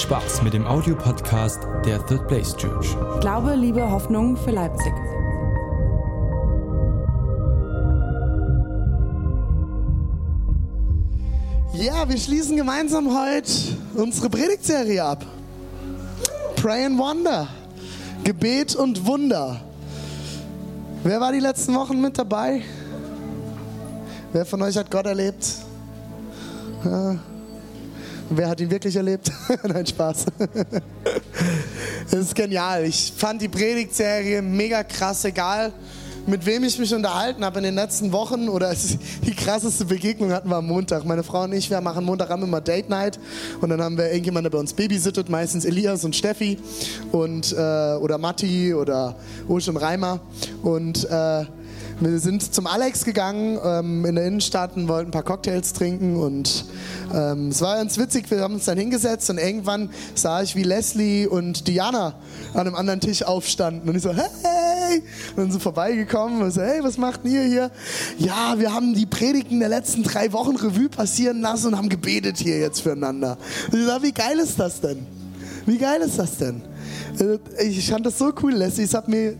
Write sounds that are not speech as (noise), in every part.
Spaß mit dem Audiopodcast der Third Place Church. Glaube, Liebe, Hoffnung für Leipzig. Ja, wir schließen gemeinsam heute unsere Predigtserie ab. Pray and Wonder. Gebet und Wunder. Wer war die letzten Wochen mit dabei? Wer von euch hat Gott erlebt? Ja. Wer hat ihn wirklich erlebt? (laughs) Nein, Spaß. (laughs) Es ist genial. Ich fand die Predigtserie mega krass, egal mit wem ich mich unterhalten habe in den letzten Wochen oder die krasseste Begegnung hatten wir am Montag. Meine Frau und ich, wir machen Montagabend immer Date Night und dann haben wir irgendjemanden, der bei uns babysittet, meistens Elias und Steffi und, äh, oder Matti oder Usch und Reimer und äh, wir sind zum Alex gegangen ähm, in der Innenstadt und wollten ein paar Cocktails trinken und ähm, es war ganz witzig. Wir haben uns dann hingesetzt und irgendwann sah ich, wie Leslie und Diana an einem anderen Tisch aufstanden und ich so, hey! Und dann so vorbeigekommen und so, hey, was macht ihr hier? Ja, wir haben die Predigten der letzten drei Wochen Revue passieren lassen und haben gebetet hier jetzt füreinander. Und ich so, wie geil ist das denn? Wie geil ist das denn? Äh, ich fand das so cool, Leslie. Es hat, mir,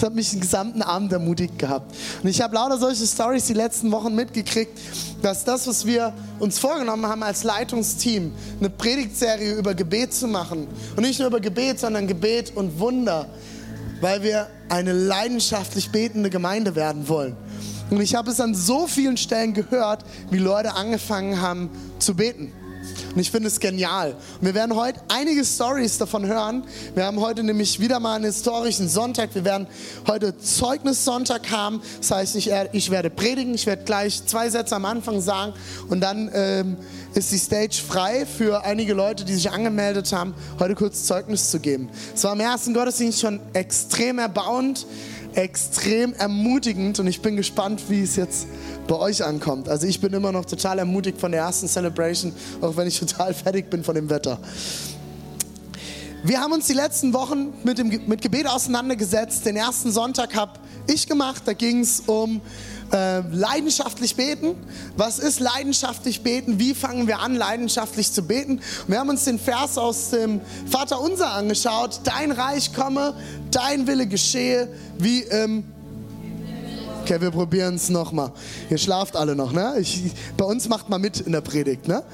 es hat mich den gesamten Abend ermutigt gehabt. Und ich habe lauter solche Stories die letzten Wochen mitgekriegt, dass das, was wir uns vorgenommen haben als Leitungsteam, eine Predigtserie über Gebet zu machen. Und nicht nur über Gebet, sondern Gebet und Wunder, weil wir eine leidenschaftlich betende Gemeinde werden wollen. Und ich habe es an so vielen Stellen gehört, wie Leute angefangen haben zu beten. Und ich finde es genial. Und wir werden heute einige Stories davon hören. Wir haben heute nämlich wieder mal einen historischen Sonntag. Wir werden heute Zeugnissonntag haben. Das heißt, ich, ich werde predigen. Ich werde gleich zwei Sätze am Anfang sagen. Und dann ähm, ist die Stage frei für einige Leute, die sich angemeldet haben, heute kurz Zeugnis zu geben. Es war im ersten Gottesdienst schon extrem erbauend extrem ermutigend und ich bin gespannt, wie es jetzt bei euch ankommt. Also ich bin immer noch total ermutigt von der ersten Celebration, auch wenn ich total (laughs) fertig bin von dem Wetter. Wir haben uns die letzten Wochen mit, dem, mit Gebet auseinandergesetzt. Den ersten Sonntag habe ich gemacht. Da ging es um äh, leidenschaftlich beten. Was ist leidenschaftlich beten? Wie fangen wir an, leidenschaftlich zu beten? Wir haben uns den Vers aus dem Vater Unser angeschaut. Dein Reich komme, dein Wille geschehe, wie im Okay, wir probieren es nochmal. Ihr schlaft alle noch, ne? Ich, bei uns macht mal mit in der Predigt, ne?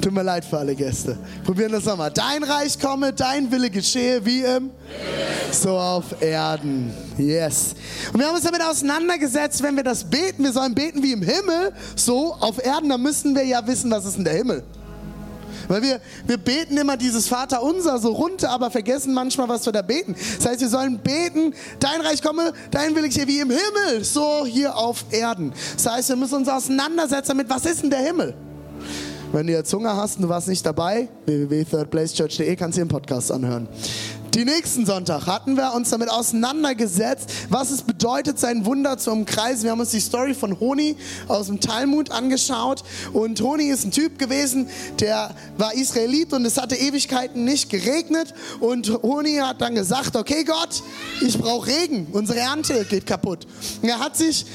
Tut mir leid für alle Gäste. Probieren das nochmal. Dein Reich komme, dein Wille geschehe, wie im so auf Erden. Yes. Und wir haben uns damit auseinandergesetzt, wenn wir das beten, wir sollen beten wie im Himmel, so auf Erden, dann müssen wir ja wissen, was ist in der Himmel. Weil wir, wir beten immer dieses Vater unser so runter, aber vergessen manchmal, was wir da beten. Das heißt, wir sollen beten, dein Reich komme, dein will ich hier wie im Himmel, so hier auf Erden. Das heißt, wir müssen uns auseinandersetzen damit, was ist denn der Himmel? Wenn du jetzt Hunger hast und du warst nicht dabei, www.thirdplacechurch.de kannst du den Podcast anhören. Die nächsten Sonntag hatten wir uns damit auseinandergesetzt, was es bedeutet, sein Wunder zu umkreisen. Wir haben uns die Story von Honi aus dem Talmud angeschaut. Und Honi ist ein Typ gewesen, der war Israelit und es hatte Ewigkeiten nicht geregnet. Und Honi hat dann gesagt, okay Gott, ich brauche Regen, unsere Ernte geht kaputt. Und er hat sich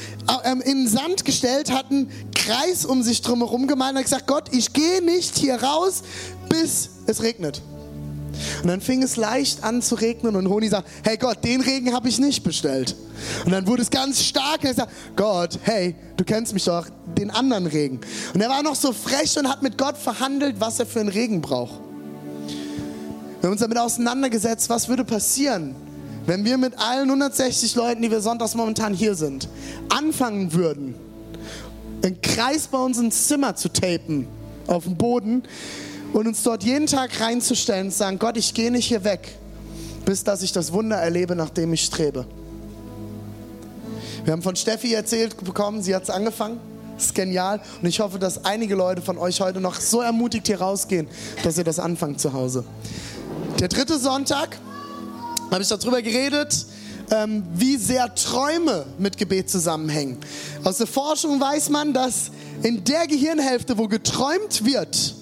ähm, in den Sand gestellt, hat einen Kreis um sich drumherum gemalt und hat gesagt, Gott, ich gehe nicht hier raus, bis es regnet. Und dann fing es leicht an zu regnen und Honi sagt, hey Gott, den Regen habe ich nicht bestellt. Und dann wurde es ganz stark und er sagt, Gott, hey, du kennst mich doch, den anderen Regen. Und er war noch so frech und hat mit Gott verhandelt, was er für einen Regen braucht. Wir haben uns damit auseinandergesetzt, was würde passieren, wenn wir mit allen 160 Leuten, die wir sonntags momentan hier sind, anfangen würden, einen Kreis bei uns ins Zimmer zu tapen, auf dem Boden, und uns dort jeden Tag reinzustellen und sagen, Gott, ich gehe nicht hier weg, bis dass ich das Wunder erlebe, nach dem ich strebe. Wir haben von Steffi erzählt bekommen, sie hat es angefangen. Das ist genial. Und ich hoffe, dass einige Leute von euch heute noch so ermutigt hier rausgehen, dass ihr das anfangt zu Hause. Der dritte Sonntag habe ich darüber geredet, ähm, wie sehr Träume mit Gebet zusammenhängen. Aus der Forschung weiß man, dass in der Gehirnhälfte, wo geträumt wird,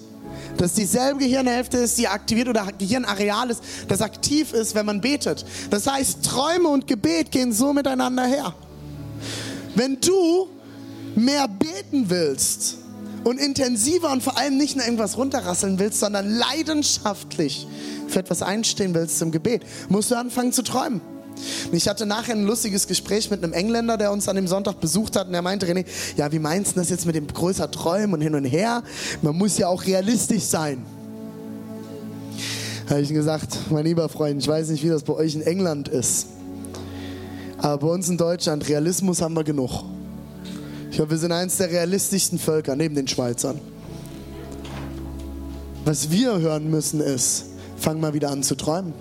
dass dieselbe Gehirnhälfte ist, die aktiviert oder Gehirnareal ist, das aktiv ist, wenn man betet. Das heißt, Träume und Gebet gehen so miteinander her. Wenn du mehr beten willst und intensiver und vor allem nicht nur irgendwas runterrasseln willst, sondern leidenschaftlich für etwas einstehen willst im Gebet, musst du anfangen zu träumen. Ich hatte nachher ein lustiges Gespräch mit einem Engländer, der uns an dem Sonntag besucht hat und er meinte, René, ja, wie meinst du das jetzt mit dem größer Träumen und hin und her? Man muss ja auch realistisch sein. Habe ich gesagt, mein lieber Freund, ich weiß nicht, wie das bei euch in England ist. Aber bei uns in Deutschland, Realismus haben wir genug. Ich glaube, wir sind eines der realistischsten Völker neben den Schweizern. Was wir hören müssen ist, fang mal wieder an zu träumen.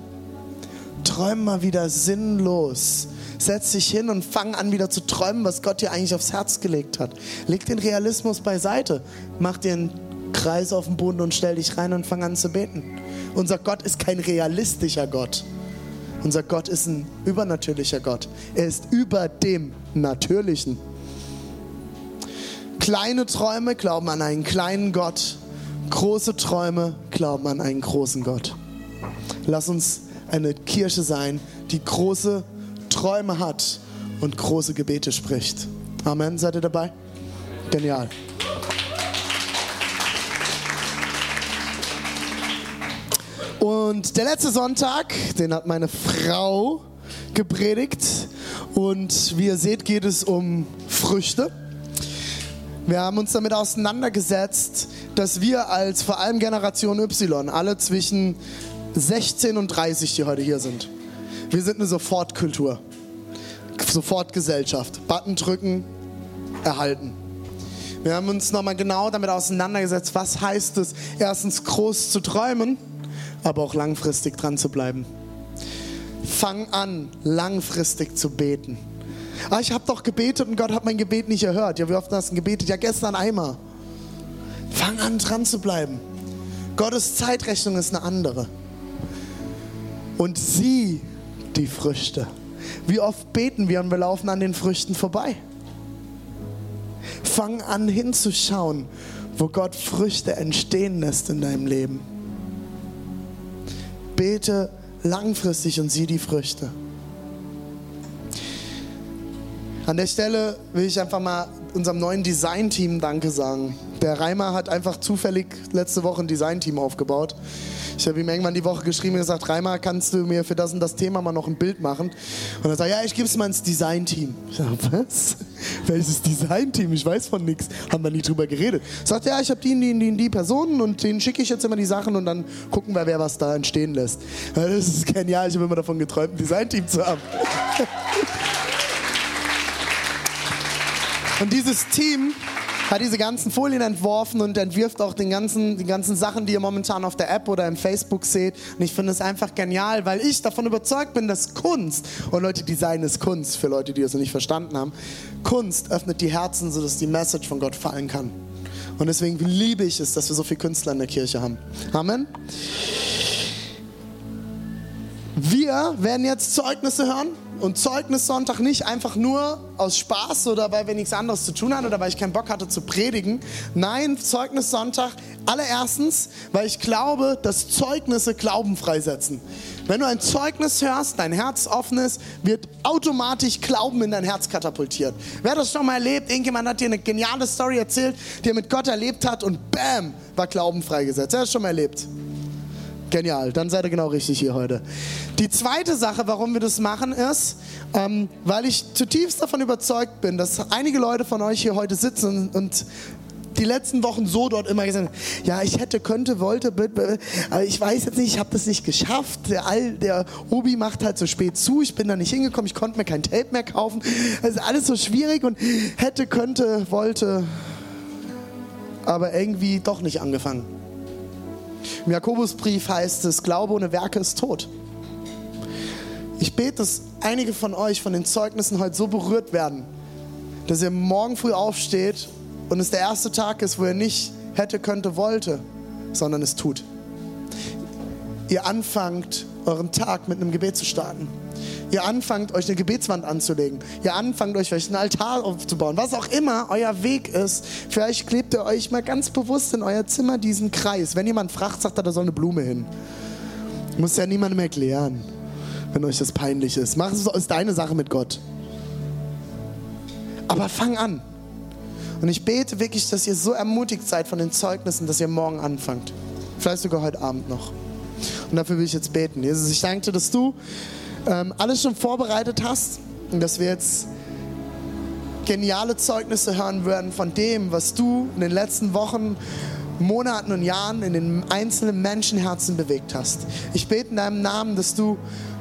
Träum mal wieder sinnlos. Setz dich hin und fang an wieder zu träumen, was Gott dir eigentlich aufs Herz gelegt hat. Leg den Realismus beiseite. Mach dir einen Kreis auf den Boden und stell dich rein und fang an zu beten. Unser Gott ist kein realistischer Gott. Unser Gott ist ein übernatürlicher Gott. Er ist über dem Natürlichen. Kleine Träume glauben an einen kleinen Gott. Große Träume glauben an einen großen Gott. Lass uns eine Kirche sein, die große Träume hat und große Gebete spricht. Amen. Seid ihr dabei? Genial. Und der letzte Sonntag, den hat meine Frau gepredigt. Und wie ihr seht, geht es um Früchte. Wir haben uns damit auseinandergesetzt, dass wir als vor allem Generation Y, alle zwischen 16 und 30, die heute hier sind, wir sind eine Sofortkultur, Sofortgesellschaft. Button drücken, erhalten. Wir haben uns nochmal genau damit auseinandergesetzt, was heißt es, erstens groß zu träumen aber auch langfristig dran zu bleiben. Fang an, langfristig zu beten. Ah, ich habe doch gebetet und Gott hat mein Gebet nicht erhört. Ja, wie oft hast du gebetet? Ja, gestern einmal. Fang an, dran zu bleiben. Gottes Zeitrechnung ist eine andere. Und sieh die Früchte. Wie oft beten wir und wir laufen an den Früchten vorbei. Fang an hinzuschauen, wo Gott Früchte entstehen lässt in deinem Leben. Bete langfristig und sieh die Früchte. An der Stelle will ich einfach mal unserem neuen Design-Team Danke sagen. Der Reimer hat einfach zufällig letzte Woche ein Design-Team aufgebaut. Ich habe ihm irgendwann die Woche geschrieben und gesagt, Reimer, kannst du mir für das und das Thema mal noch ein Bild machen? Und er sagt, ja, ich gebe es mal ins Design-Team. Ich sage, was? (laughs) Welches Design-Team? Ich weiß von nichts. Haben wir nie drüber geredet. Sagt, ja, ich habe die, die, die, die Personen und denen schicke ich jetzt immer die Sachen und dann gucken wir, wer was da entstehen lässt. Das ist genial. Ich habe immer davon geträumt, ein Design-Team zu haben. (laughs) Und dieses Team hat diese ganzen Folien entworfen und entwirft auch den ganzen, die ganzen Sachen, die ihr momentan auf der App oder im Facebook seht. Und ich finde es einfach genial, weil ich davon überzeugt bin, dass Kunst, und Leute, Design ist Kunst, für Leute, die das noch nicht verstanden haben, Kunst öffnet die Herzen, sodass die Message von Gott fallen kann. Und deswegen liebe ich es, dass wir so viele Künstler in der Kirche haben. Amen. Wir werden jetzt Zeugnisse hören und Zeugnissonntag nicht einfach nur aus Spaß oder weil wir nichts anderes zu tun hatten oder weil ich keinen Bock hatte zu predigen. Nein, Zeugnissonntag allererstens, weil ich glaube, dass Zeugnisse Glauben freisetzen. Wenn du ein Zeugnis hörst, dein Herz offen ist, wird automatisch Glauben in dein Herz katapultiert. Wer das schon mal erlebt? Irgendjemand hat dir eine geniale Story erzählt, die er mit Gott erlebt hat und bam, war Glauben freigesetzt. Wer hat das schon mal erlebt? Genial, dann seid ihr genau richtig hier heute. Die zweite Sache, warum wir das machen, ist, ähm, weil ich zutiefst davon überzeugt bin, dass einige Leute von euch hier heute sitzen und die letzten Wochen so dort immer gesagt ja, ich hätte, könnte, wollte, aber ich weiß jetzt nicht, ich habe das nicht geschafft. Der, All, der Obi macht halt so spät zu, ich bin da nicht hingekommen, ich konnte mir kein Tape mehr kaufen. Also alles so schwierig und hätte, könnte, wollte, aber irgendwie doch nicht angefangen. Im Jakobusbrief heißt es, Glaube ohne Werke ist tot. Ich bete, dass einige von euch von den Zeugnissen heute so berührt werden, dass ihr morgen früh aufsteht und es der erste Tag ist, wo ihr nicht hätte, könnte, wollte, sondern es tut. Ihr anfangt, euren Tag mit einem Gebet zu starten ihr anfangt, euch eine Gebetswand anzulegen, ihr anfangt, euch einen Altar aufzubauen, was auch immer euer Weg ist. Vielleicht klebt ihr euch mal ganz bewusst in euer Zimmer diesen Kreis. Wenn jemand fragt, sagt er, da soll eine Blume hin. Muss ja niemandem erklären, wenn euch das peinlich ist. Mach es aus deine Sache mit Gott. Aber fang an. Und ich bete wirklich, dass ihr so ermutigt seid von den Zeugnissen, dass ihr morgen anfangt. Vielleicht sogar heute Abend noch. Und dafür will ich jetzt beten. Jesus, ich danke dir, dass du ähm, alles schon vorbereitet hast und dass wir jetzt geniale Zeugnisse hören werden von dem, was du in den letzten Wochen, Monaten und Jahren in den einzelnen Menschenherzen bewegt hast. Ich bete in deinem Namen, dass du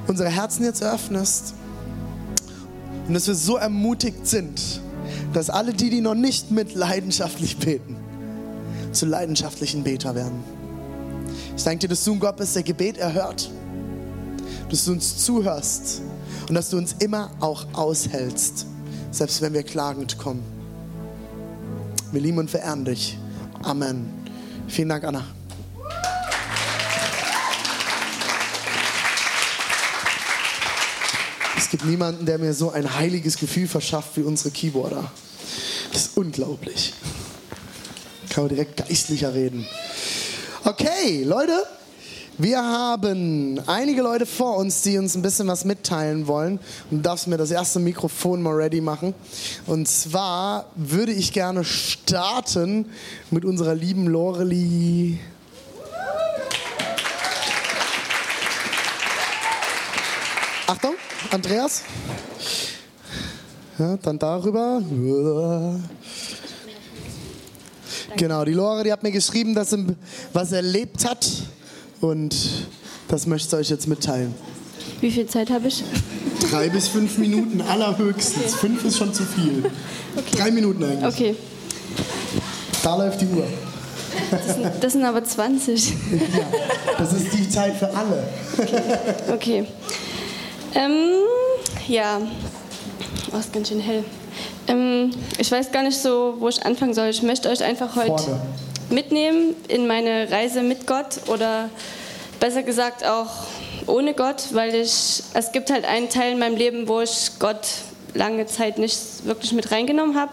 unsere Herzen jetzt öffnest und dass wir so ermutigt sind, dass alle die, die noch nicht mit leidenschaftlich beten, zu leidenschaftlichen Beter werden. Ich danke dir, dass du ein Gott bist, der Gebet erhört, dass du uns zuhörst und dass du uns immer auch aushältst, selbst wenn wir klagend kommen. Wir lieben und verehren dich. Amen. Vielen Dank, Anna. Es gibt niemanden, der mir so ein heiliges Gefühl verschafft wie unsere Keyboarder. Das ist unglaublich. Kann man direkt geistlicher reden. Okay, Leute, wir haben einige Leute vor uns, die uns ein bisschen was mitteilen wollen. Und du darfst mir das erste Mikrofon mal ready machen. Und zwar würde ich gerne starten mit unserer lieben Loreli. Achtung, Andreas. Ja, dann darüber. Genau, die Lore, die hat mir geschrieben, dass sie was erlebt hat und das möchte ich euch jetzt mitteilen. Wie viel Zeit habe ich? Drei bis fünf Minuten allerhöchstens. Okay. Fünf ist schon zu viel. Okay. Drei Minuten eigentlich. Okay. Da läuft die Uhr. Das sind, das sind aber 20. (laughs) Ja, das ist die Zeit für alle. Okay. okay. Ähm, ja, oh, ist ganz schön hell. Ähm, ich weiß gar nicht so, wo ich anfangen soll. Ich möchte euch einfach heute Vorne. mitnehmen in meine Reise mit Gott oder besser gesagt auch ohne Gott, weil ich, es gibt halt einen Teil in meinem Leben, wo ich Gott lange Zeit nicht wirklich mit reingenommen habe.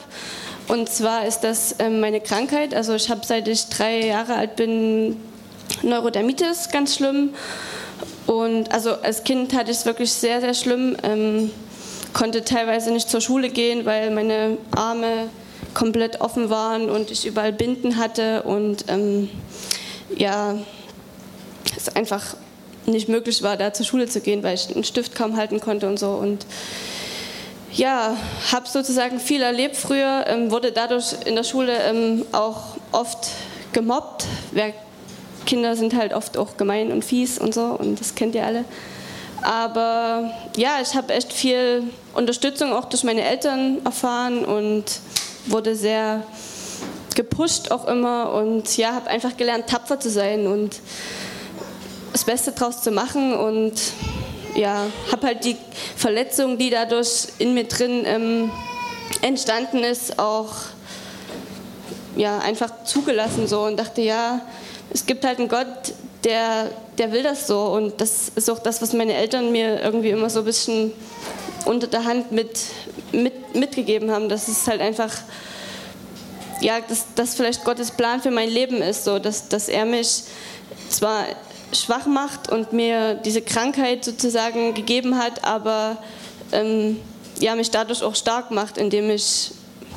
Und zwar ist das ähm, meine Krankheit. Also ich habe seit ich drei Jahre alt bin Neurodermitis, ganz schlimm. Und also als Kind hatte ich es wirklich sehr, sehr schlimm. Konnte teilweise nicht zur Schule gehen, weil meine Arme komplett offen waren und ich überall Binden hatte und ähm, ja, es einfach nicht möglich war, da zur Schule zu gehen, weil ich einen Stift kaum halten konnte und so. Und ja, habe sozusagen viel erlebt früher, ähm, wurde dadurch in der Schule ähm, auch oft gemobbt. Wer, Kinder sind halt oft auch gemein und fies und so und das kennt ihr alle. Aber ja, ich habe echt viel Unterstützung auch durch meine Eltern erfahren und wurde sehr gepusht auch immer und ja, habe einfach gelernt, tapfer zu sein und das Beste draus zu machen und ja, habe halt die Verletzung, die dadurch in mir drin ähm, entstanden ist, auch ja, einfach zugelassen so und dachte, ja, es gibt halt einen Gott, der, der will das so. Und das ist auch das, was meine Eltern mir irgendwie immer so ein bisschen unter der Hand mit, mit, mitgegeben haben. Dass es halt einfach, ja, dass das vielleicht Gottes Plan für mein Leben ist, so, dass, dass er mich zwar schwach macht und mir diese Krankheit sozusagen gegeben hat, aber ähm, ja, mich dadurch auch stark macht, indem ich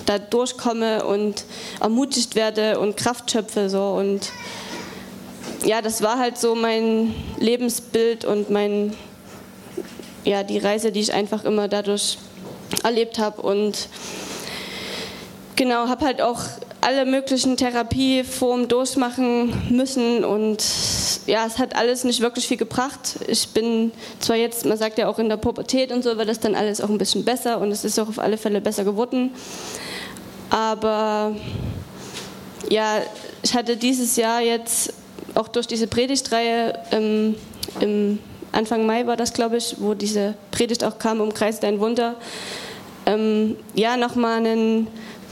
da durchkomme und ermutigt werde und Kraft schöpfe so und ja, das war halt so mein Lebensbild und mein, ja, die Reise, die ich einfach immer dadurch erlebt habe. Und genau, habe halt auch alle möglichen Therapieformen durchmachen müssen und ja, es hat alles nicht wirklich viel gebracht. Ich bin zwar jetzt, man sagt ja auch in der Pubertät und so, wird das dann alles auch ein bisschen besser und es ist auch auf alle Fälle besser geworden. Aber ja, ich hatte dieses Jahr jetzt auch durch diese Predigtreihe ähm, im Anfang Mai war das, glaube ich, wo diese Predigt auch kam, umkreist dein Wunder, ähm, ja, nochmal einen,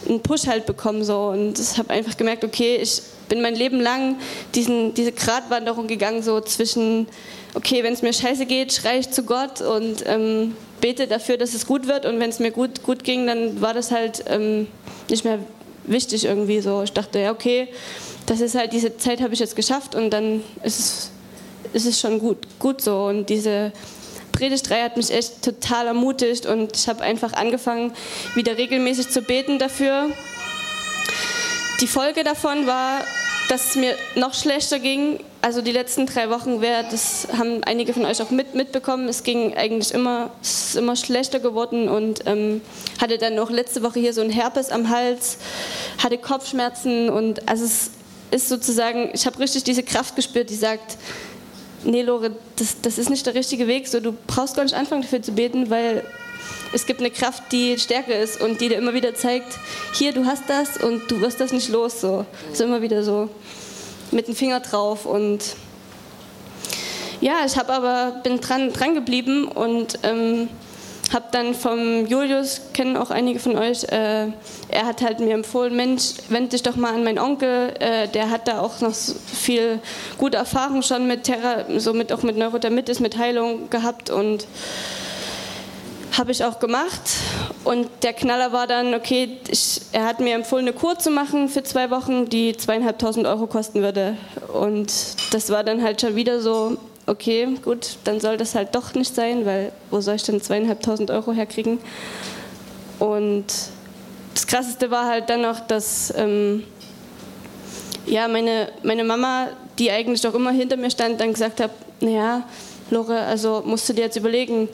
einen Push halt bekommen so und ich habe einfach gemerkt, okay, ich bin mein Leben lang diesen, diese Gratwanderung gegangen, so zwischen, okay, wenn es mir scheiße geht, schreie ich zu Gott und ähm, bete dafür, dass es gut wird und wenn es mir gut, gut ging, dann war das halt ähm, nicht mehr wichtig irgendwie so. Ich dachte, ja, okay, das ist halt, diese Zeit habe ich jetzt geschafft und dann ist es, ist es schon gut, gut so. Und diese Predigtreihe hat mich echt total ermutigt und ich habe einfach angefangen, wieder regelmäßig zu beten dafür. die Folge davon war, dass es mir noch schlechter ging. Also die letzten drei Wochen, das haben einige von euch auch mit, mitbekommen, es ging eigentlich immer, es ist immer schlechter geworden und ähm, hatte dann noch letzte Woche hier so ein Herpes am Hals, hatte Kopfschmerzen und also es ist sozusagen, ich habe richtig diese Kraft gespürt, die sagt, nee Lore, das, das ist nicht der richtige Weg, so, du brauchst gar nicht anfangen dafür zu beten, weil es gibt eine Kraft, die stärker ist und die dir immer wieder zeigt, hier, du hast das und du wirst das nicht los. So, so immer wieder so mit dem Finger drauf und ja, ich habe aber bin dran, dran geblieben und ähm, habe dann vom Julius, kennen auch einige von euch, äh, er hat halt mir empfohlen, Mensch, wende dich doch mal an meinen Onkel, äh, der hat da auch noch so viel gute Erfahrung schon mit Terra, so mit, auch mit Neurodermitis, mit Heilung gehabt und habe ich auch gemacht. Und der Knaller war dann, okay, ich, er hat mir empfohlen, eine Kur zu machen für zwei Wochen, die zweieinhalbtausend Euro kosten würde. Und das war dann halt schon wieder so, okay, gut, dann soll das halt doch nicht sein, weil wo soll ich denn zweieinhalbtausend Euro herkriegen? Und das Krasseste war halt dann noch, dass ähm, ja, meine, meine Mama, die eigentlich doch immer hinter mir stand, dann gesagt hat, naja, Lore, also musst du dir jetzt überlegen,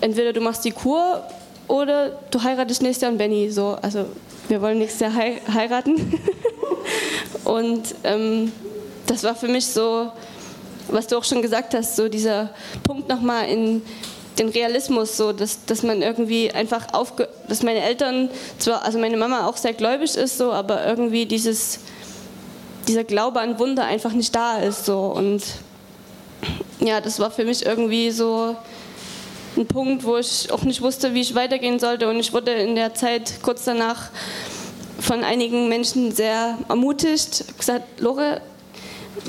entweder du machst die Kur oder du heiratest nächstes Jahr einen Benny. So, also wir wollen nächstes Jahr hei heiraten. (laughs) und ähm, das war für mich so, was du auch schon gesagt hast, so dieser Punkt nochmal in den Realismus, so dass, dass man irgendwie einfach aufge, dass meine Eltern zwar, also meine Mama auch sehr gläubig ist, so, aber irgendwie dieses, dieser Glaube an Wunder einfach nicht da ist, so und ja, das war für mich irgendwie so ein Punkt, wo ich auch nicht wusste, wie ich weitergehen sollte. Und ich wurde in der Zeit kurz danach von einigen Menschen sehr ermutigt, gesagt, Lore,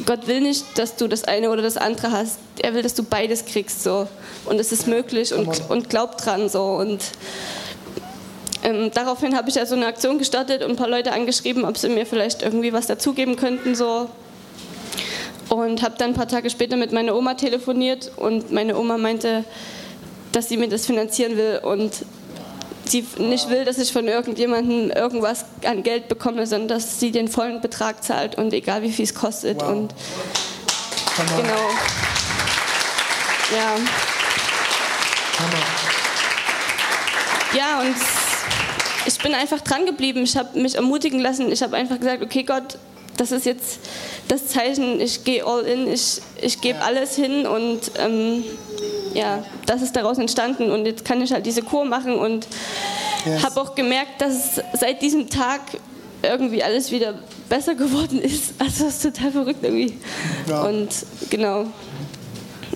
Gott will nicht, dass du das eine oder das andere hast. Er will, dass du beides kriegst so. Und es ist möglich und, und glaub dran so. Und ähm, daraufhin habe ich also eine Aktion gestartet und ein paar Leute angeschrieben, ob sie mir vielleicht irgendwie was dazugeben könnten so. Und habe dann ein paar Tage später mit meiner Oma telefoniert und meine Oma meinte, dass sie mir das finanzieren will und sie nicht will, dass ich von irgendjemandem irgendwas an Geld bekomme, sondern dass sie den vollen Betrag zahlt und egal wie viel es kostet. Wow. Und genau. Ja. Ja, und ich bin einfach dran geblieben. Ich habe mich ermutigen lassen. Ich habe einfach gesagt, okay Gott, das ist jetzt das Zeichen, ich gehe all in, ich, ich gebe alles hin und ähm, ja, das ist daraus entstanden und jetzt kann ich halt diese Kur machen und yes. habe auch gemerkt, dass seit diesem Tag irgendwie alles wieder besser geworden ist. (laughs) Also das ist total verrückt irgendwie. Ja. Und genau.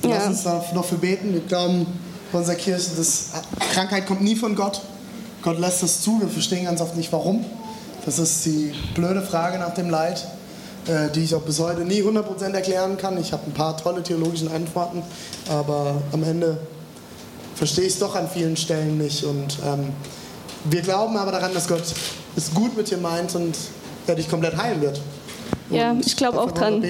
Ja. Lass uns da noch für beten. Wir glauben bei unserer Kirche, dass Krankheit kommt nie von Gott. Gott lässt das zu. Wir verstehen ganz oft nicht warum. Das ist die blöde Frage nach dem Leid. Äh, die ich auch bis heute nie 100% erklären kann. Ich habe ein paar tolle theologische Antworten, aber am Ende verstehe ich es doch an vielen Stellen nicht. Und ähm, wir glauben aber daran, dass Gott es gut mit dir meint und er dich komplett heilen wird. Und ja, ich glaube auch dran.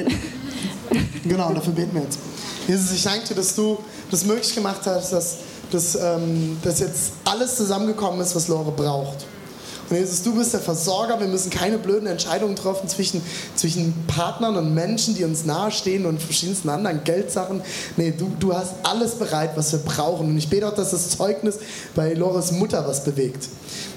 genau, dafür beten wir jetzt. Jesus, ich danke dir, dass du das möglich gemacht hast, dass, dass, ähm, dass jetzt alles zusammengekommen ist, was Lore braucht. Und Jesus, du bist der Versorger. Wir müssen keine blöden Entscheidungen treffen zwischen, zwischen Partnern und Menschen, die uns nahestehen und verschiedensten anderen Geldsachen. Nee, du, du hast alles bereit, was wir brauchen. Und ich bete auch, dass das Zeugnis bei Lores Mutter was bewegt.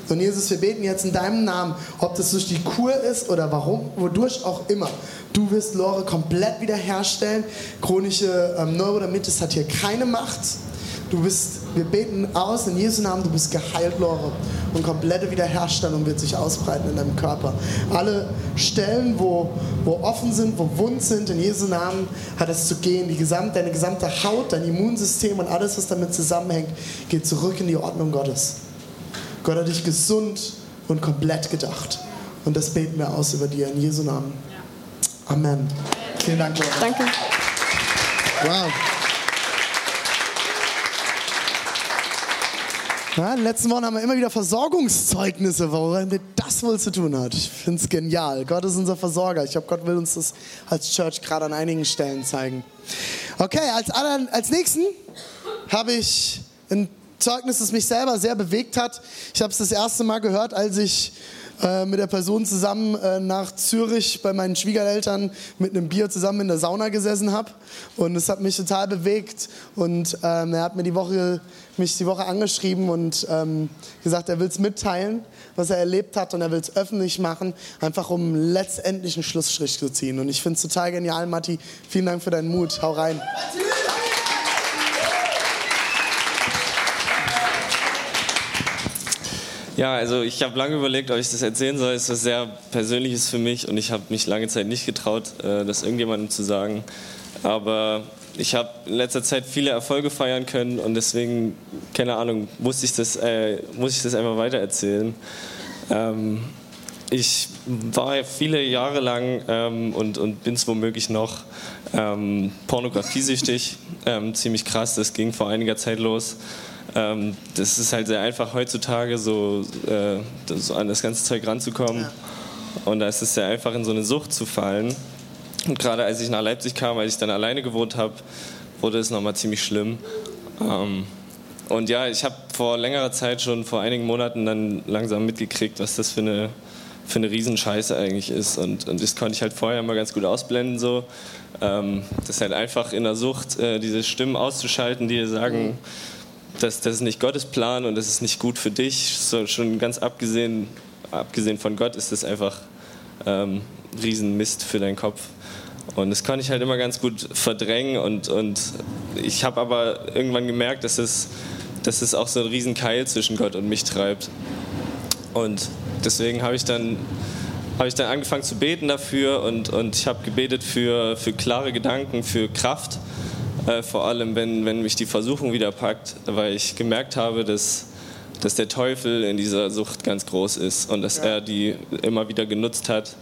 Und Jesus, wir beten jetzt in deinem Namen, ob das durch die Kur ist oder warum, wodurch auch immer. Du wirst Lore komplett wiederherstellen. Chronische ähm, Neurodermitis hat hier keine Macht. Du bist, wir beten aus in Jesu Namen, du bist geheilt, Lore. Und komplette Wiederherstellung wird sich ausbreiten in deinem Körper. Alle Stellen, wo, wo offen sind, wo wund sind, in Jesu Namen hat es zu gehen. Die gesamte, deine gesamte Haut, dein Immunsystem und alles, was damit zusammenhängt, geht zurück in die Ordnung Gottes. Gott hat dich gesund und komplett gedacht. Und das beten wir aus über dir in Jesu Namen. Amen. Vielen Dank, Lore. Danke. Wow. Ja, in den letzten Wochen haben wir immer wieder Versorgungszeugnisse, womit das wohl zu tun hat. Ich finde es genial. Gott ist unser Versorger. Ich glaube, Gott will uns das als Church gerade an einigen Stellen zeigen. Okay, als, als nächsten habe ich ein Zeugnis, das mich selber sehr bewegt hat. Ich habe es das erste Mal gehört, als ich äh, mit der Person zusammen äh, nach Zürich bei meinen Schwiegereltern mit einem Bier zusammen in der Sauna gesessen habe. Und es hat mich total bewegt. Und ähm, er hat mir die Woche, mich die Woche angeschrieben und ähm, gesagt, er will es mitteilen, was er erlebt hat. Und er will es öffentlich machen, einfach um letztendlich einen Schlussstrich zu ziehen. Und ich finde es total genial, Matti. Vielen Dank für deinen Mut. Hau rein. Ja, also ich habe lange überlegt, ob ich das erzählen soll. Es ist was sehr Persönliches für mich und ich habe mich lange Zeit nicht getraut, äh, das irgendjemandem zu sagen. Aber ich habe in letzter Zeit viele Erfolge feiern können und deswegen, keine Ahnung, muss ich das, äh, muss ich das einfach weitererzählen. Ähm, ich war viele Jahre lang ähm, und, und bin es womöglich noch ähm, pornografiesüchtig. Ähm, ziemlich krass, das ging vor einiger Zeit los. Ähm, das ist halt sehr einfach heutzutage, so, äh, so an das ganze Zeug ranzukommen. Ja. Und da ist es sehr einfach, in so eine Sucht zu fallen. Und gerade als ich nach Leipzig kam, als ich dann alleine gewohnt habe, wurde es nochmal ziemlich schlimm. Ähm, und ja, ich habe vor längerer Zeit schon, vor einigen Monaten dann langsam mitgekriegt, was das für eine, für eine Riesenscheiße eigentlich ist. Und, und das konnte ich halt vorher mal ganz gut ausblenden. So. Ähm, das ist halt einfach in der Sucht, äh, diese Stimmen auszuschalten, die sagen, mhm das, das ist nicht Gottes Plan und das ist nicht gut für dich. So, schon ganz abgesehen, abgesehen von Gott ist das einfach ähm, Riesenmist für deinen Kopf. Und das kann ich halt immer ganz gut verdrängen und, und ich habe aber irgendwann gemerkt, dass es, dass es auch so ein Riesenkeil zwischen Gott und mich treibt. Und deswegen habe ich dann ich dann angefangen zu beten dafür und, und ich habe gebetet für, für klare Gedanken, für Kraft äh, vor allem, wenn, wenn mich die Versuchung wieder packt, weil ich gemerkt habe, dass, dass der Teufel in dieser Sucht ganz groß ist und dass ja. er die immer wieder genutzt hat,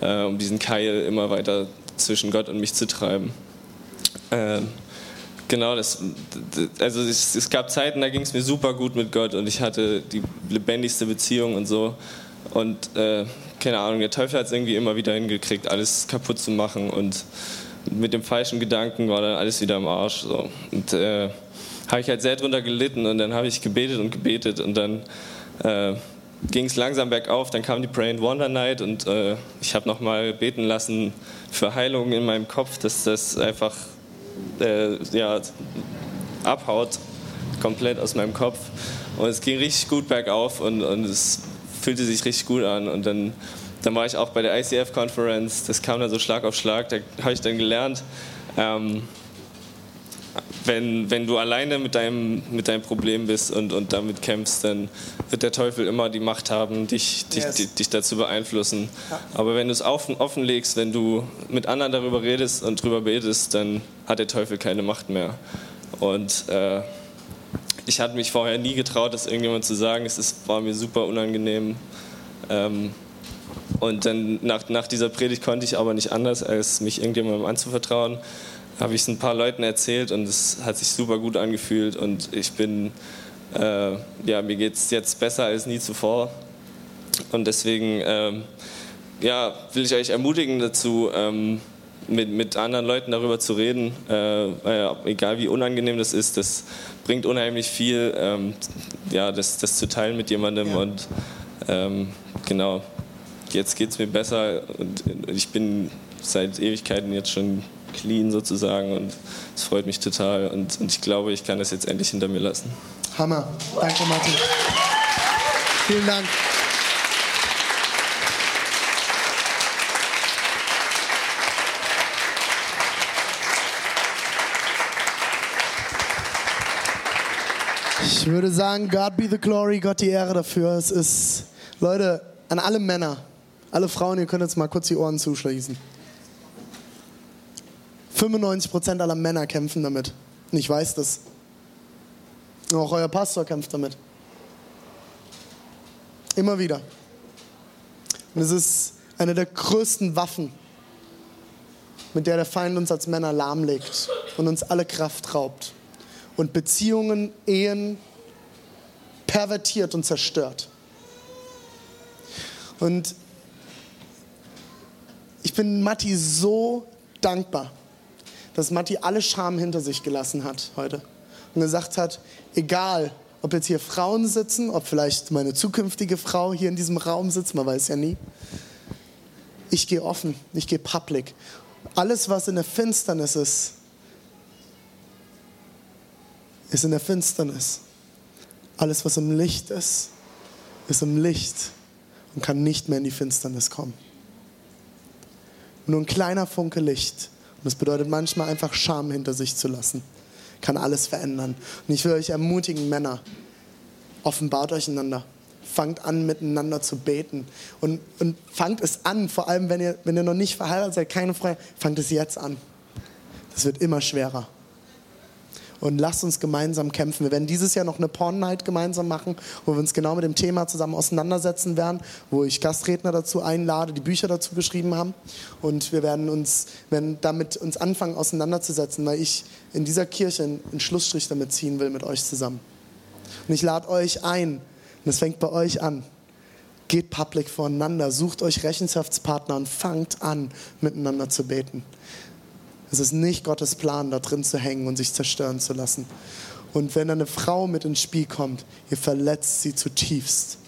äh, um diesen Keil immer weiter zwischen Gott und mich zu treiben. Äh, genau, das, also es, es gab Zeiten, da ging es mir super gut mit Gott und ich hatte die lebendigste Beziehung und so. Und äh, keine Ahnung, der Teufel hat es irgendwie immer wieder hingekriegt, alles kaputt zu machen und mit dem falschen Gedanken war dann alles wieder im Arsch. So. Und äh, habe ich halt sehr drunter gelitten und dann habe ich gebetet und gebetet und dann äh, ging es langsam bergauf. Dann kam die and Wonder Night und äh, ich habe nochmal beten lassen für Heilung in meinem Kopf, dass das einfach äh, ja, abhaut, komplett aus meinem Kopf. Und es ging richtig gut bergauf und, und es fühlte sich richtig gut an. Und dann dann war ich auch bei der ICF-Conference, das kam dann so Schlag auf Schlag, da habe ich dann gelernt, ähm, wenn, wenn du alleine mit deinem, mit deinem Problem bist und, und damit kämpfst, dann wird der Teufel immer die Macht haben, dich, dich, yes. dich, dich dazu beeinflussen. Ja. Aber wenn du es offen, offenlegst, wenn du mit anderen darüber redest und darüber betest, dann hat der Teufel keine Macht mehr. Und äh, ich hatte mich vorher nie getraut, das irgendjemand zu sagen. Es ist, war mir super unangenehm. Ähm, und dann nach, nach dieser Predigt konnte ich aber nicht anders, als mich irgendjemandem anzuvertrauen. Habe ich es ein paar Leuten erzählt und es hat sich super gut angefühlt und ich bin, äh, ja, mir geht es jetzt besser als nie zuvor. Und deswegen, ähm, ja, will ich euch ermutigen dazu, ähm, mit, mit anderen Leuten darüber zu reden, äh, äh, egal wie unangenehm das ist, das bringt unheimlich viel, ähm, ja, das, das zu teilen mit jemandem ja. und ähm, genau, jetzt geht es mir besser und ich bin seit Ewigkeiten jetzt schon clean sozusagen und es freut mich total und, und ich glaube, ich kann das jetzt endlich hinter mir lassen. Hammer. Danke, Martin. Vielen Dank. Ich würde sagen, God be the glory, Gott die Ehre dafür. Es ist, Leute, an alle Männer, alle Frauen, ihr könnt jetzt mal kurz die Ohren zuschließen. 95% aller Männer kämpfen damit. Und ich weiß das. auch euer Pastor kämpft damit. Immer wieder. Und es ist eine der größten Waffen, mit der der Feind uns als Männer lahmlegt und uns alle Kraft raubt und Beziehungen, Ehen pervertiert und zerstört. Und ich bin Matti so dankbar, dass Matti alle Scham hinter sich gelassen hat heute und gesagt hat, egal ob jetzt hier Frauen sitzen, ob vielleicht meine zukünftige Frau hier in diesem Raum sitzt, man weiß ja nie. Ich gehe offen, ich gehe public. Alles, was in der Finsternis ist, ist in der Finsternis. Alles, was im Licht ist, ist im Licht und kann nicht mehr in die Finsternis kommen. Nur ein kleiner Funke Licht. Und das bedeutet manchmal einfach Scham hinter sich zu lassen. Kann alles verändern. Und ich will euch ermutigen, Männer, offenbart euch einander. Fangt an, miteinander zu beten. Und, und fangt es an, vor allem wenn ihr, wenn ihr noch nicht verheiratet seid, keine Freunde, fangt es jetzt an. Das wird immer schwerer und lasst uns gemeinsam kämpfen. Wir werden dieses Jahr noch eine Porn Night gemeinsam machen, wo wir uns genau mit dem Thema zusammen auseinandersetzen werden, wo ich Gastredner dazu einlade, die Bücher dazu geschrieben haben und wir werden uns werden damit uns anfangen auseinanderzusetzen, weil ich in dieser Kirche einen Schlussstrich damit ziehen will mit euch zusammen. Und ich lade euch ein, und es fängt bei euch an. Geht public voneinander, sucht euch Rechenschaftspartner und fangt an, miteinander zu beten. Es ist nicht Gottes Plan, da drin zu hängen und sich zerstören zu lassen. Und wenn eine Frau mit ins Spiel kommt, ihr verletzt sie zutiefst.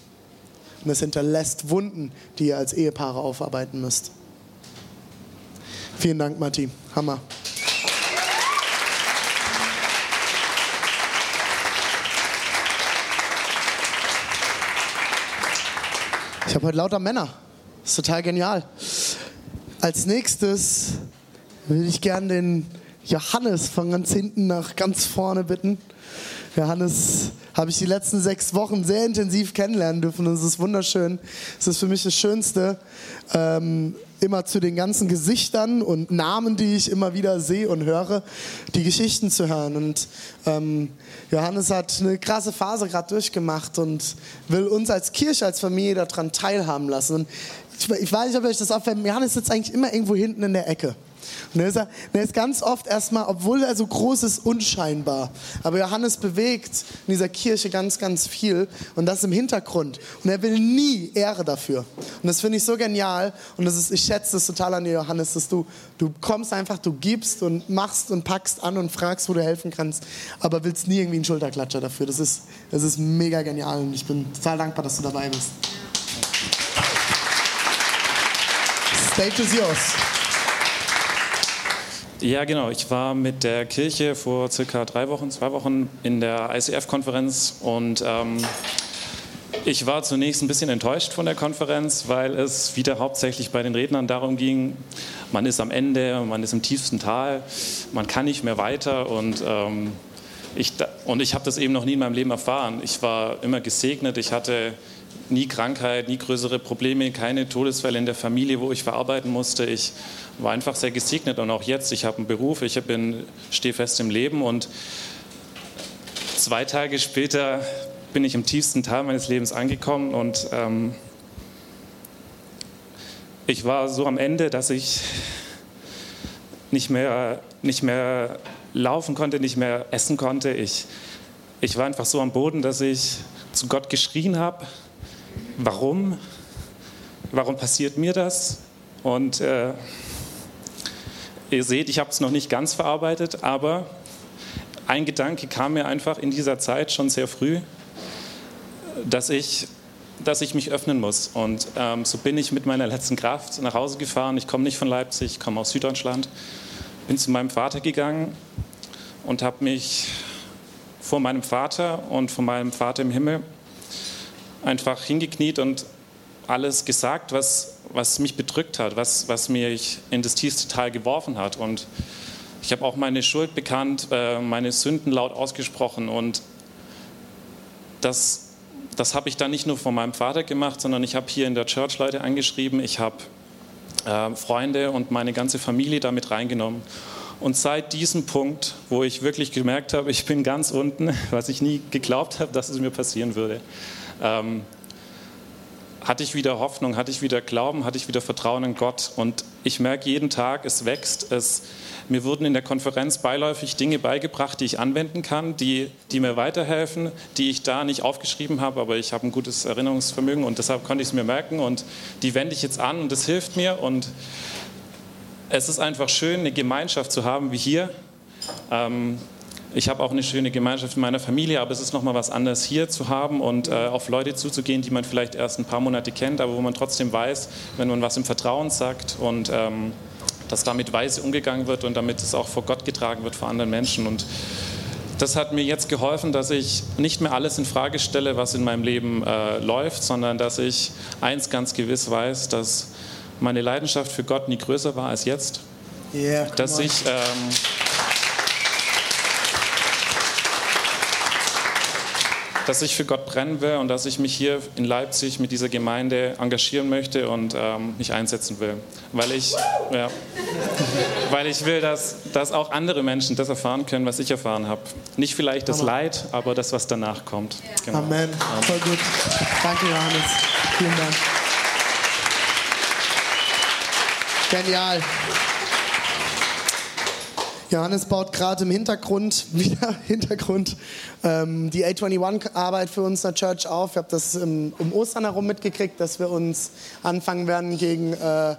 Und es hinterlässt Wunden, die ihr als Ehepaare aufarbeiten müsst. Vielen Dank, Matti. Hammer. Ich habe heute lauter Männer. Das ist total genial. Als nächstes würde ich gern den Johannes von ganz hinten nach ganz vorne bitten. Johannes habe ich die letzten sechs Wochen sehr intensiv kennenlernen dürfen es ist wunderschön. Es ist für mich das Schönste, ähm, immer zu den ganzen Gesichtern und Namen, die ich immer wieder sehe und höre, die Geschichten zu hören. Und ähm, Johannes hat eine krasse Phase gerade durchgemacht und will uns als Kirche, als Familie daran teilhaben lassen. Und ich, ich weiß nicht, ob euch das auffällt, Johannes sitzt eigentlich immer irgendwo hinten in der Ecke. Und er ist, er ist ganz oft erstmal, obwohl er so groß ist, unscheinbar. Aber Johannes bewegt in dieser Kirche ganz, ganz viel und das im Hintergrund. Und er will nie Ehre dafür. Und das finde ich so genial. Und das ist, ich schätze das total an dir, Johannes, dass du, du kommst einfach, du gibst und machst und packst an und fragst, wo du helfen kannst, aber willst nie irgendwie einen Schulterklatscher dafür. Das ist, das ist mega genial und ich bin total dankbar, dass du dabei bist. Stage is yours. Ja, genau. Ich war mit der Kirche vor circa drei Wochen, zwei Wochen in der ICF-Konferenz und ähm, ich war zunächst ein bisschen enttäuscht von der Konferenz, weil es wieder hauptsächlich bei den Rednern darum ging, man ist am Ende, man ist im tiefsten Tal, man kann nicht mehr weiter und ähm, ich, und ich habe das eben noch nie in meinem Leben erfahren. Ich war immer gesegnet, ich hatte nie Krankheit, nie größere Probleme, keine Todesfälle in der Familie, wo ich verarbeiten musste. Ich war einfach sehr gesegnet und auch jetzt, ich habe einen Beruf, ich stehe fest im Leben und zwei Tage später bin ich im tiefsten Teil meines Lebens angekommen und ähm, ich war so am Ende, dass ich nicht mehr, nicht mehr laufen konnte, nicht mehr essen konnte. Ich, ich war einfach so am Boden, dass ich zu Gott geschrien habe, warum? Warum passiert mir das? Und äh, ihr seht, ich habe es noch nicht ganz verarbeitet, aber ein Gedanke kam mir einfach in dieser Zeit schon sehr früh, dass ich, dass ich mich öffnen muss. Und ähm, so bin ich mit meiner letzten Kraft nach Hause gefahren. Ich komme nicht von Leipzig, ich komme aus Süddeutschland. Bin zu meinem Vater gegangen und habe mich vor meinem Vater und vor meinem Vater im Himmel einfach hingekniet und alles gesagt, was, was mich bedrückt hat, was, was mich in das tiefste Tal geworfen hat. Und ich habe auch meine Schuld bekannt, äh, meine Sünden laut ausgesprochen. Und das, das habe ich dann nicht nur von meinem Vater gemacht, sondern ich habe hier in der Church Leute angeschrieben, ich habe äh, Freunde und meine ganze Familie damit reingenommen. Und seit diesem Punkt, wo ich wirklich gemerkt habe, ich bin ganz unten, (laughs) was ich nie geglaubt habe, dass es mir passieren würde, ähm, hatte ich wieder Hoffnung, hatte ich wieder Glauben, hatte ich wieder Vertrauen in Gott. Und ich merke jeden Tag, es wächst. Es, mir wurden in der Konferenz beiläufig Dinge beigebracht, die ich anwenden kann, die, die mir weiterhelfen, die ich da nicht aufgeschrieben habe, aber ich habe ein gutes Erinnerungsvermögen und deshalb konnte ich es mir merken und die wende ich jetzt an und das hilft mir. Und es ist einfach schön, eine Gemeinschaft zu haben wie hier. Ähm, ich habe auch eine schöne Gemeinschaft in meiner Familie, aber es ist nochmal was anderes hier zu haben und äh, auf Leute zuzugehen, die man vielleicht erst ein paar Monate kennt, aber wo man trotzdem weiß, wenn man was im Vertrauen sagt und ähm, dass damit weise umgegangen wird und damit es auch vor Gott getragen wird vor anderen Menschen. Und das hat mir jetzt geholfen, dass ich nicht mehr alles in Frage stelle, was in meinem Leben äh, läuft, sondern dass ich eins ganz gewiss weiß, dass meine Leidenschaft für Gott nie größer war als jetzt. Yeah, dass ich ähm, dass ich für Gott brennen will und dass ich mich hier in Leipzig mit dieser Gemeinde engagieren möchte und ähm, mich einsetzen will. Weil ich, ja, weil ich will, dass, dass auch andere Menschen das erfahren können, was ich erfahren habe. Nicht vielleicht das Leid, aber das, was danach kommt. Genau. Amen. Voll gut. Danke, Johannes. Vielen Dank. Genial. Johannes baut gerade im Hintergrund, (laughs) wieder Hintergrund, ähm, die A21-Arbeit für uns in der Church auf. Ich habe das im, um Ostern herum mitgekriegt, dass wir uns anfangen werden gegen äh,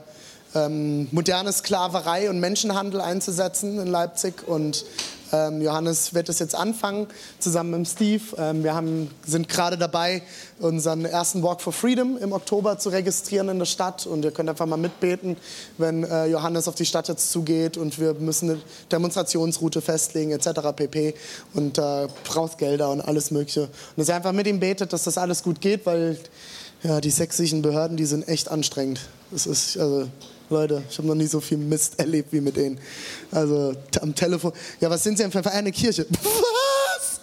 ähm, moderne Sklaverei und Menschenhandel einzusetzen in Leipzig. Und ähm, Johannes wird es jetzt anfangen, zusammen mit Steve. Ähm, wir haben, sind gerade dabei, unseren ersten Walk for Freedom im Oktober zu registrieren in der Stadt. Und ihr könnt einfach mal mitbeten, wenn äh, Johannes auf die Stadt jetzt zugeht. Und wir müssen eine Demonstrationsroute festlegen, etc. pp. Und äh, braucht Gelder und alles Mögliche. Und dass ihr einfach mit ihm betet, dass das alles gut geht, weil ja, die sächsischen Behörden, die sind echt anstrengend. Das ist, also, Leute, ich habe noch nie so viel Mist erlebt wie mit denen. Also am Telefon. Ja, was sind Sie denn für eine Kirche? (laughs) Was?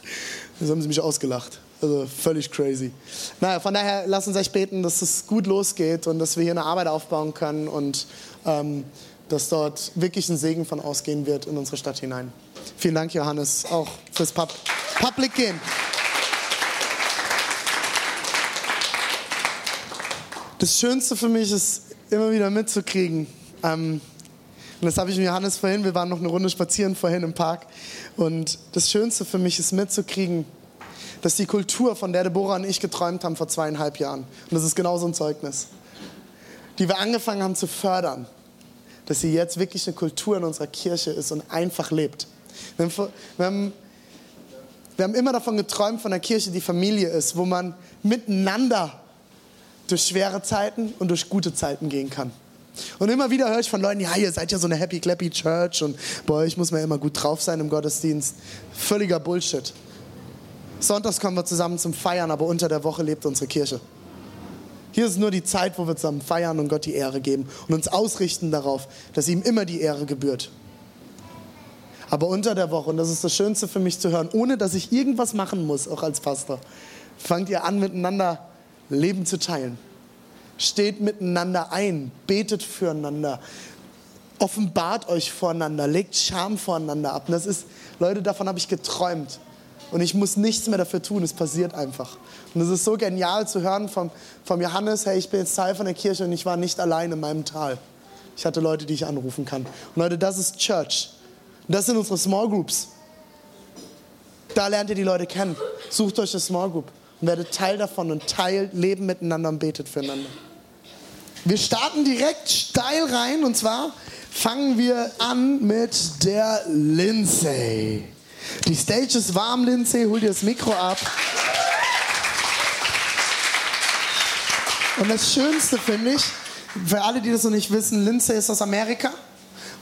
Das haben sie mich ausgelacht. Also völlig crazy. Naja, von daher lasst uns euch beten, dass es gut losgeht und dass wir hier eine Arbeit aufbauen können und ähm, dass dort wirklich ein Segen von ausgehen wird in unsere Stadt hinein. Vielen Dank, Johannes, auch fürs Pub Public Gehen. Das Schönste für mich ist immer wieder mitzukriegen. Ähm, und das habe ich mit Johannes vorhin, wir waren noch eine Runde spazieren vorhin im Park. Und das Schönste für mich ist mitzukriegen, dass die Kultur, von der Deborah und ich geträumt haben vor zweieinhalb Jahren, und das ist genauso ein Zeugnis, die wir angefangen haben zu fördern, dass sie jetzt wirklich eine Kultur in unserer Kirche ist und einfach lebt. Wir haben, wir haben immer davon geträumt, von einer Kirche, die Familie ist, wo man miteinander durch schwere Zeiten und durch gute Zeiten gehen kann. Und immer wieder höre ich von Leuten, ja, ihr seid ja so eine happy clappy Church und bei euch muss man immer gut drauf sein im Gottesdienst. Völliger Bullshit. Sonntags kommen wir zusammen zum Feiern, aber unter der Woche lebt unsere Kirche. Hier ist nur die Zeit, wo wir zusammen feiern und Gott die Ehre geben und uns ausrichten darauf, dass ihm immer die Ehre gebührt. Aber unter der Woche, und das ist das Schönste für mich zu hören, ohne dass ich irgendwas machen muss, auch als Pastor, fangt ihr an, miteinander Leben zu teilen. Steht miteinander ein, betet füreinander, offenbart euch voreinander, legt Scham voreinander ab. Und das ist, Leute, davon habe ich geträumt. Und ich muss nichts mehr dafür tun, es passiert einfach. Und es ist so genial zu hören vom, vom Johannes, hey, ich bin jetzt Teil von der Kirche und ich war nicht allein in meinem Tal. Ich hatte Leute, die ich anrufen kann. Und Leute, das ist Church. Und das sind unsere Small Groups. Da lernt ihr die Leute kennen. Sucht euch eine Small Group und werdet Teil davon und teilt, leben miteinander und betet füreinander. Wir starten direkt steil rein und zwar fangen wir an mit der Lindsay. Die Stage ist warm, Lindsay, hol dir das Mikro ab. Und das Schönste finde ich, für alle, die das noch nicht wissen, Lindsay ist aus Amerika.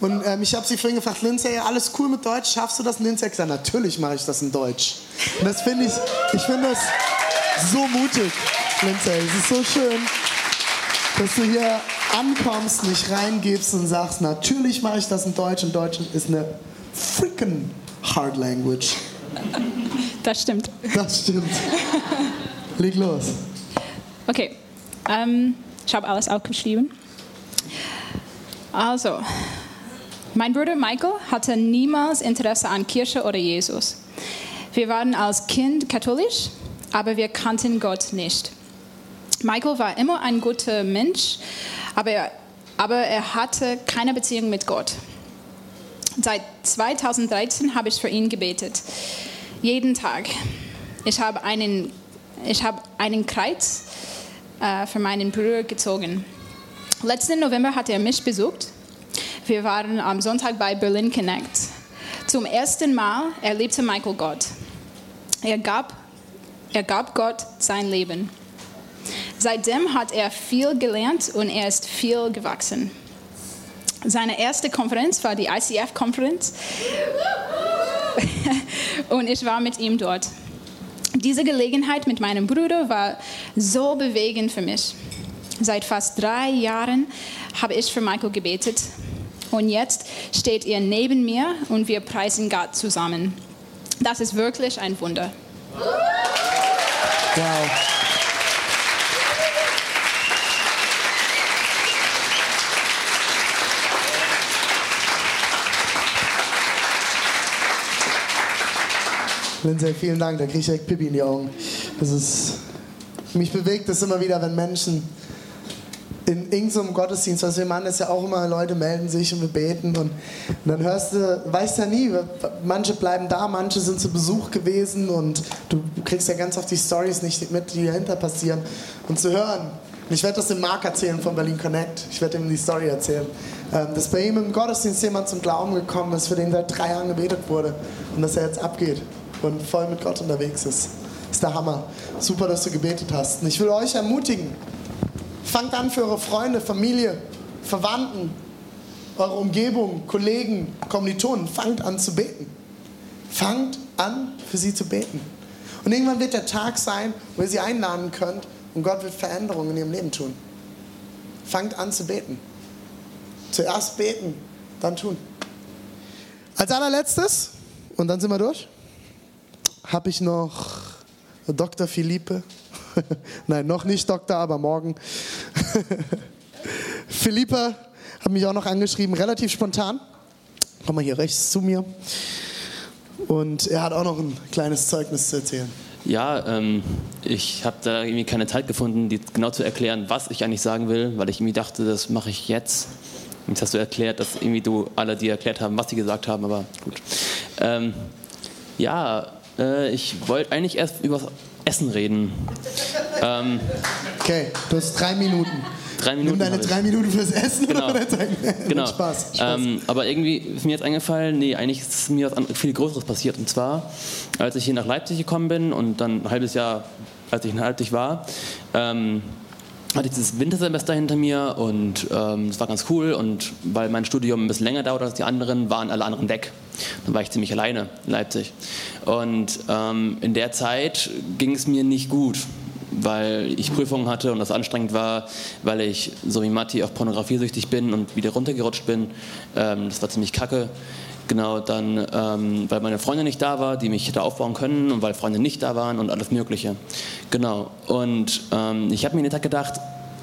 Und ähm, ich habe sie vorhin gefragt, Lindsay, alles cool mit Deutsch, schaffst du das? Und Lindsay hat gesagt, natürlich mache ich das in Deutsch. Und das finde ich, ich finde das so mutig, Lindsay. Es ist so schön, dass du hier ankommst, nicht reingibst und sagst, natürlich mache ich das in Deutsch und Deutsch ist eine freaking hard language. Das stimmt. Das stimmt. Leg los. Okay, ähm, ich habe alles aufgeschrieben. Also, mein Bruder Michael hatte niemals Interesse an Kirche oder Jesus. Wir waren als Kind katholisch aber wir kannten Gott nicht. Michael war immer ein guter Mensch, aber er, aber er hatte keine Beziehung mit Gott. Seit 2013 habe ich für ihn gebetet. Jeden Tag. Ich habe einen, ich habe einen Kreuz äh, für meinen Bruder gezogen. Letzten November hat er mich besucht. Wir waren am Sonntag bei Berlin Connect. Zum ersten Mal erlebte Michael Gott. Er gab, er gab Gott sein Leben. Seitdem hat er viel gelernt und er ist viel gewachsen. Seine erste Konferenz war die ICF-Konferenz (laughs) und ich war mit ihm dort. Diese Gelegenheit mit meinem Bruder war so bewegend für mich. Seit fast drei Jahren habe ich für Michael gebetet und jetzt steht er neben mir und wir preisen Gott zusammen. Das ist wirklich ein Wunder. Wow. Lindsay, vielen Dank. Da kriege ich echt Pippi in die Augen. Das ist, mich bewegt es immer wieder, wenn Menschen in irgendeinem Gottesdienst, was wir machen, ist ja auch immer, Leute melden sich und wir beten und, und dann hörst du, weißt ja nie, manche bleiben da, manche sind zu Besuch gewesen und du kriegst ja ganz oft die Stories nicht mit, die dahinter passieren und zu hören. Und ich werde das dem Marc erzählen von Berlin Connect. Ich werde ihm die Story erzählen. Ähm, dass bei ihm im Gottesdienst jemand zum Glauben gekommen ist, für den seit drei Jahren gebetet wurde und dass er jetzt abgeht und voll mit Gott unterwegs ist. Ist der Hammer. Super, dass du gebetet hast. Und ich will euch ermutigen, fangt an für eure Freunde, Familie, Verwandten, eure Umgebung, Kollegen, Kommilitonen, fangt an zu beten. Fangt an, für sie zu beten. Und irgendwann wird der Tag sein, wo ihr sie einladen könnt und Gott wird Veränderungen in ihrem Leben tun. Fangt an zu beten. Zuerst beten, dann tun. Als allerletztes, und dann sind wir durch, habe ich noch Dr. Philippe. (laughs) Nein, noch nicht Doktor, aber morgen. (laughs) Philippa hat mich auch noch angeschrieben, relativ spontan. Komm mal hier rechts zu mir. Und er hat auch noch ein kleines Zeugnis zu erzählen. Ja, ähm, ich habe da irgendwie keine Zeit gefunden, die genau zu erklären, was ich eigentlich sagen will, weil ich irgendwie dachte, das mache ich jetzt. Jetzt hast du erklärt, dass irgendwie du alle dir erklärt haben, was sie gesagt haben, aber gut. Ähm, ja, äh, ich wollte eigentlich erst über Essen reden. Ähm, okay, du hast drei Minuten. Drei Minuten. Nimm deine drei Minuten fürs Essen genau. oder genau. (laughs) Spaß. Spaß. Ähm, aber irgendwie ist mir jetzt eingefallen, nee, eigentlich ist mir was viel Größeres passiert. Und zwar, als ich hier nach Leipzig gekommen bin und dann ein halbes Jahr, als ich in Leipzig war, ähm, hatte ich dieses Wintersemester hinter mir und ähm, das war ganz cool. Und weil mein Studium ein bisschen länger dauert als die anderen, waren alle anderen weg. Dann war ich ziemlich alleine in Leipzig. Und ähm, in der Zeit ging es mir nicht gut, weil ich Prüfungen hatte und das anstrengend war, weil ich, so wie Matti, auch pornografiesüchtig bin und wieder runtergerutscht bin. Ähm, das war ziemlich kacke. Genau, dann, ähm, weil meine Freundin nicht da war, die mich hätte aufbauen können und weil Freunde nicht da waren und alles Mögliche. Genau, und ähm, ich habe mir in den Tag gedacht,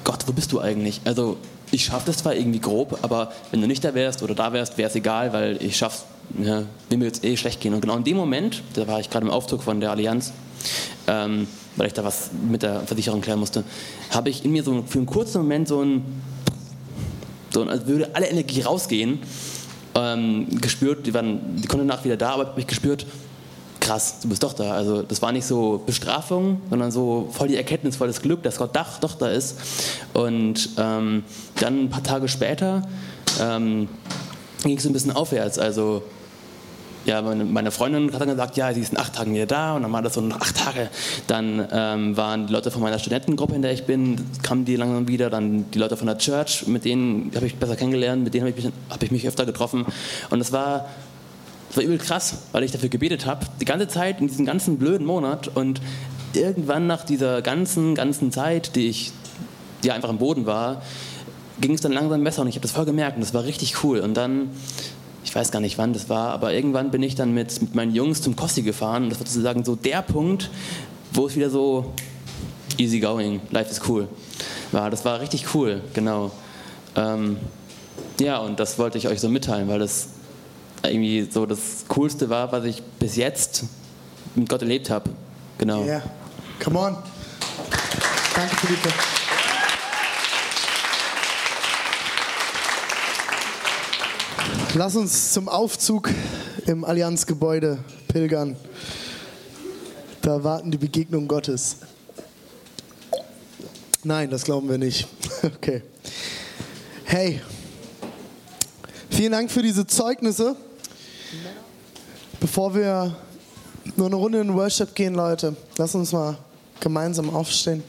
Gott, wo bist du eigentlich? Also, ich schaffe das zwar irgendwie grob, aber wenn du nicht da wärst oder da wärst, wäre es egal, weil ich schaffe, ja, mir wird es eh schlecht gehen. Und genau in dem Moment, da war ich gerade im Aufzug von der Allianz, ähm, weil ich da was mit der Versicherung klären musste, habe ich in mir so für einen kurzen Moment so ein, so ein als würde alle Energie rausgehen ähm, gespürt, die, waren, die konnte nach wieder da, aber habe ich gespürt, krass, du bist doch da. Also das war nicht so Bestrafung, sondern so voll die Erkenntnis, voll das Glück, dass Gott doch, doch da ist. Und ähm, dann ein paar Tage später ähm, ging es ein bisschen aufwärts. Also ja, meine, meine, Freundin hat dann gesagt, ja, sie ist in acht Tagen wieder da und dann war das so nach acht Tage. Dann ähm, waren die Leute von meiner Studentengruppe, in der ich bin, kamen die langsam wieder. Dann die Leute von der Church, mit denen habe ich besser kennengelernt, mit denen habe ich, mich, hab ich mich öfter getroffen. Und es war, war übel krass, weil ich dafür gebetet habe, die ganze Zeit in diesem ganzen blöden Monat. Und irgendwann nach dieser ganzen, ganzen Zeit, die ich ja einfach am Boden war, ging es dann langsam besser und ich habe das voll gemerkt und das war richtig cool. Und dann ich weiß gar nicht wann das war, aber irgendwann bin ich dann mit, mit meinen Jungs zum Kossi gefahren das war sozusagen so der Punkt, wo es wieder so easy going, life is cool war. Das war richtig cool, genau. Ähm, ja, und das wollte ich euch so mitteilen, weil das irgendwie so das Coolste war, was ich bis jetzt mit Gott erlebt habe. Genau. Ja, yeah. come on. Danke, Philippe. Lass uns zum Aufzug im Allianzgebäude pilgern. Da warten die Begegnungen Gottes. Nein, das glauben wir nicht. (laughs) Okay. Hey, vielen Dank für diese Zeugnisse. Bevor wir nur eine Runde in Worship gehen, Leute, lass uns mal gemeinsam aufstehen.